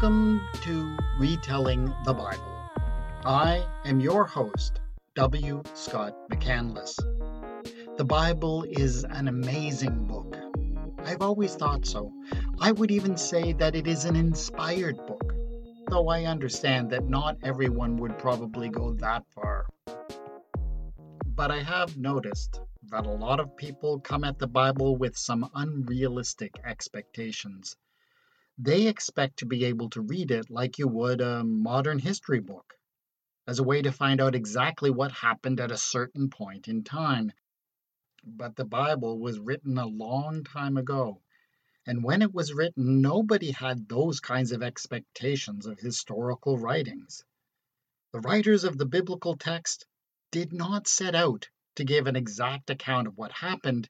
Welcome to Retelling the Bible. I am your host, W. Scott McCandless. The Bible is an amazing book. I've always thought so. I would even say that it is an inspired book, though I understand that not everyone would probably go that far. But I have noticed that a lot of people come at the Bible with some unrealistic expectations. They expect to be able to read it like you would a modern history book, as a way to find out exactly what happened at a certain point in time. But the Bible was written a long time ago, and when it was written, nobody had those kinds of expectations of historical writings. The writers of the biblical text did not set out to give an exact account of what happened,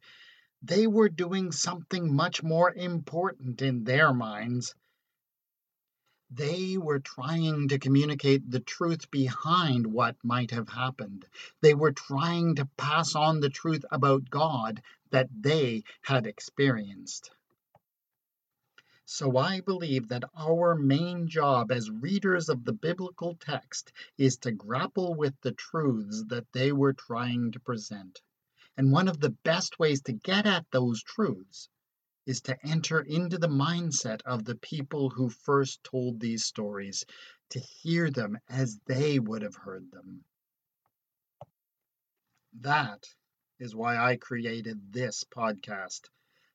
they were doing something much more important in their minds. They were trying to communicate the truth behind what might have happened. They were trying to pass on the truth about God that they had experienced. So I believe that our main job as readers of the biblical text is to grapple with the truths that they were trying to present. And one of the best ways to get at those truths is to enter into the mindset of the people who first told these stories, to hear them as they would have heard them. That is why I created this podcast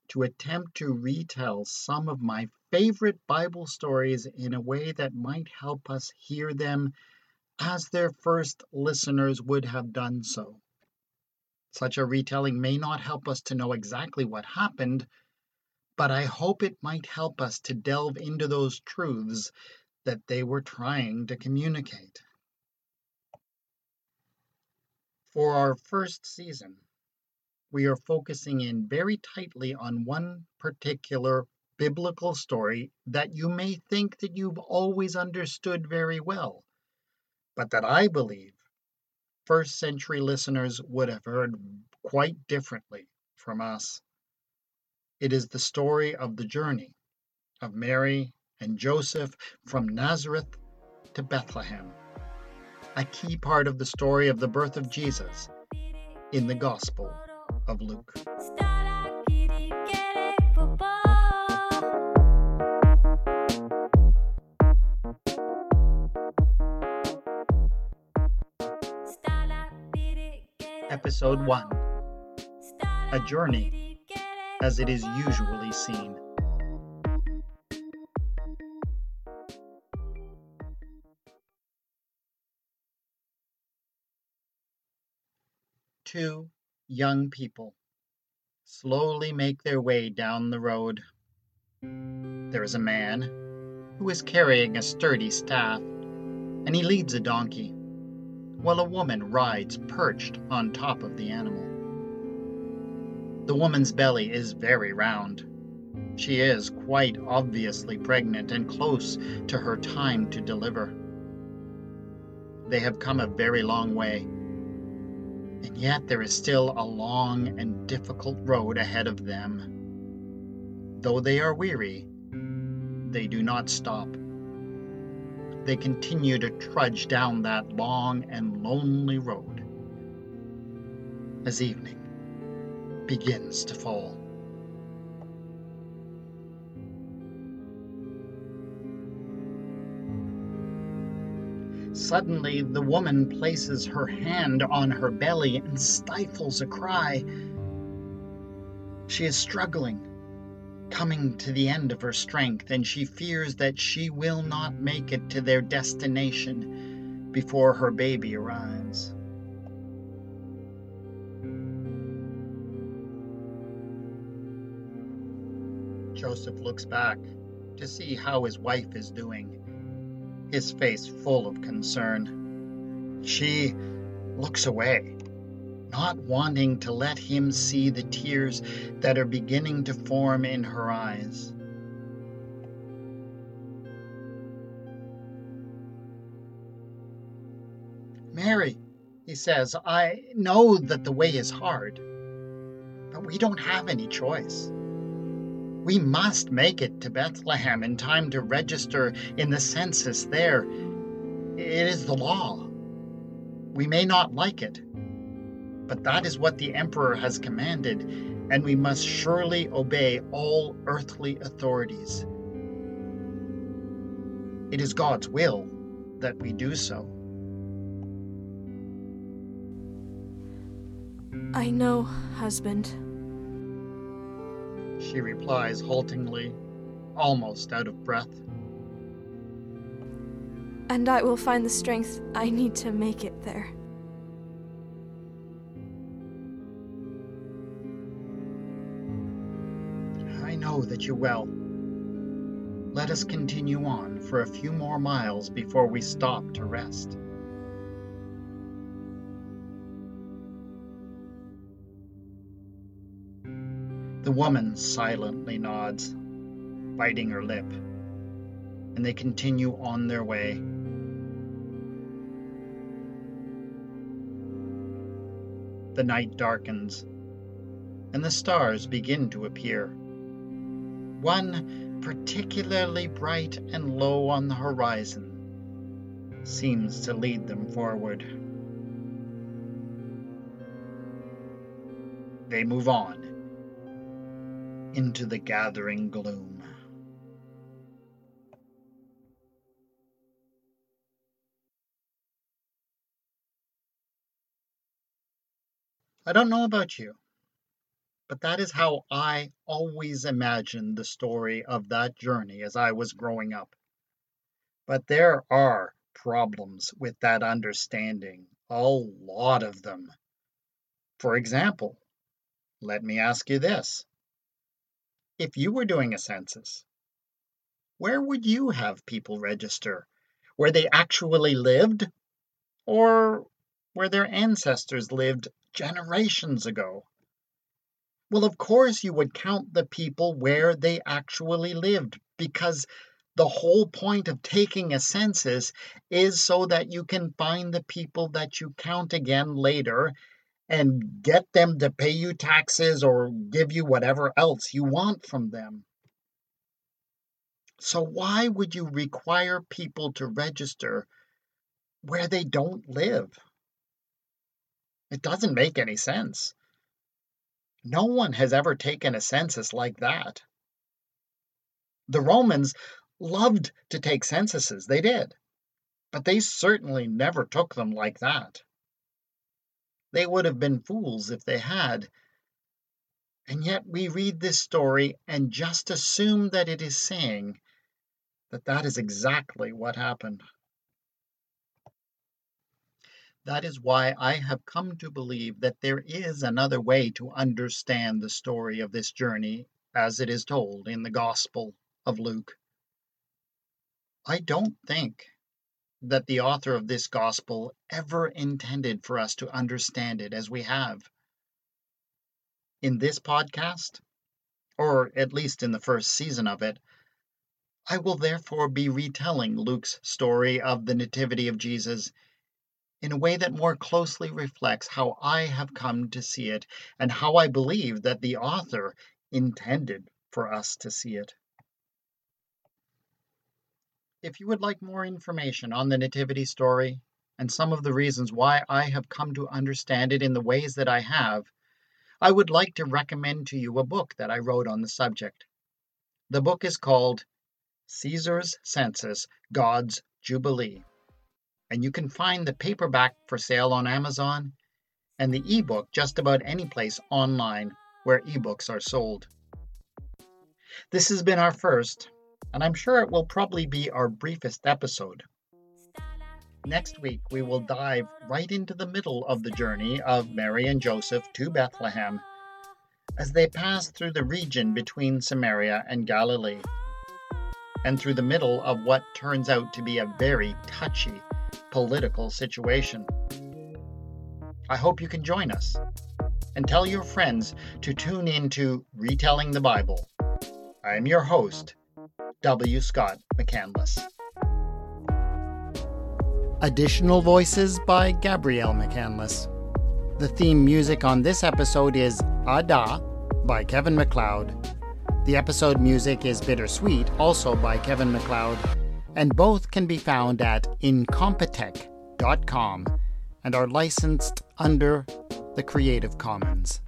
to attempt to retell some of my favorite Bible stories in a way that might help us hear them as their first listeners would have done so. Such a retelling may not help us to know exactly what happened, but I hope it might help us to delve into those truths that they were trying to communicate. For our first season, we are focusing in very tightly on one particular biblical story that you may think that you've always understood very well, but that I believe first century listeners would have heard quite differently from us. It is the story of the journey of Mary and Joseph from Nazareth to Bethlehem, a key part of the story of the birth of Jesus in the Gospel of Luke. Episode 1 A Journey as it is usually seen. Two young people slowly make their way down the road. There is a man who is carrying a sturdy staff, and he leads a donkey, while a woman rides perched on top of the animal. The woman's belly is very round. She is quite obviously pregnant and close to her time to deliver. They have come a very long way and yet there is still a long and difficult road ahead of them. Though they are weary, they do not stop. They continue to trudge down that long and lonely road as evening begins to fall. Suddenly, the woman places her hand on her belly and stifles a cry. She is struggling, coming to the end of her strength, and she fears that she will not make it to their destination before her baby arrives. Joseph looks back to see how his wife is doing his face full of concern. She looks away, not wanting to let him see the tears that are beginning to form in her eyes. Mary, he says, I know that the way is hard, but we don't have any choice. We must make it to Bethlehem in time to register in the census there. It is the law. We may not like it, but that is what the emperor has commanded, and we must surely obey all earthly authorities. It is God's will that we do so. I know, husband. She replies haltingly, almost out of breath. And I will find the strength I need to make it there. Know that you will. Let us continue on for a few more miles before we stop to rest. The woman silently nods, biting her lip, and they continue on their way. The night darkens, and the stars begin to appear. One, particularly bright and low on the horizon, seems to lead them forward. They move on into the gathering gloom. I don't know about you, but that is how I always imagined the story of that journey as I was growing up. But there are problems with that understanding, a lot of them. For example, let me ask you this. If you were doing a census, where would you have people register? Where they actually lived? Or where their ancestors lived generations ago? Well, of course, you would count the people where they actually lived because the whole point of taking a census is so that you can find the people that you count again later and get them to pay you taxes or give you whatever else you want from them. So, why would you require people to register where they don't live? It doesn't make any sense. No one has ever taken a census like that. The Romans loved to take censuses, they did, but they certainly never took them like that. They would have been fools if they had. And yet we read this story and just assume that it is saying that that is exactly what happened. That is why I have come to believe that there is another way to understand the story of this journey as it is told in the Gospel of Luke. I don't think that the author of this Gospel ever intended for us to understand it as we have. In this podcast, or at least in the first season of it, I will therefore be retelling Luke's story of the Nativity of Jesus in a way that more closely reflects how I have come to see it and how I believe that the author intended for us to see it. If you would like more information on the Nativity story and some of the reasons why I have come to understand it in the ways that I have, I would like to recommend to you a book that I wrote on the subject. The book is called Caesar's Census God's Jubilee and you can find the paperback for sale on Amazon and the ebook just about any place online where ebooks are sold. This has been our first, and I'm sure it will probably be our briefest episode. Next week, we will dive right into the middle of the journey of Mary and Joseph to Bethlehem as they pass through the region between Samaria and Galilee, and through the middle of what turns out to be a very touchy political situation. I hope you can join us and tell your friends to tune in to Retelling the Bible. I am your host, W. Scott McCandless. Additional voices by Gabrielle McCandless. The theme music on this episode is Ada by Kevin MacLeod. The episode music is Bittersweet, also by Kevin MacLeod, and both can be found at incompetech.com and are licensed under the Creative Commons.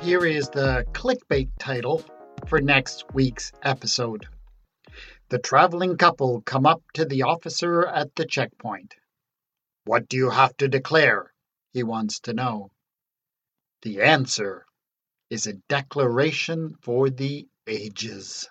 Here is the clickbait title for next week's episode. The traveling couple come up to the officer at the checkpoint. What do you have to declare? He wants to know. The answer is a declaration for the ages.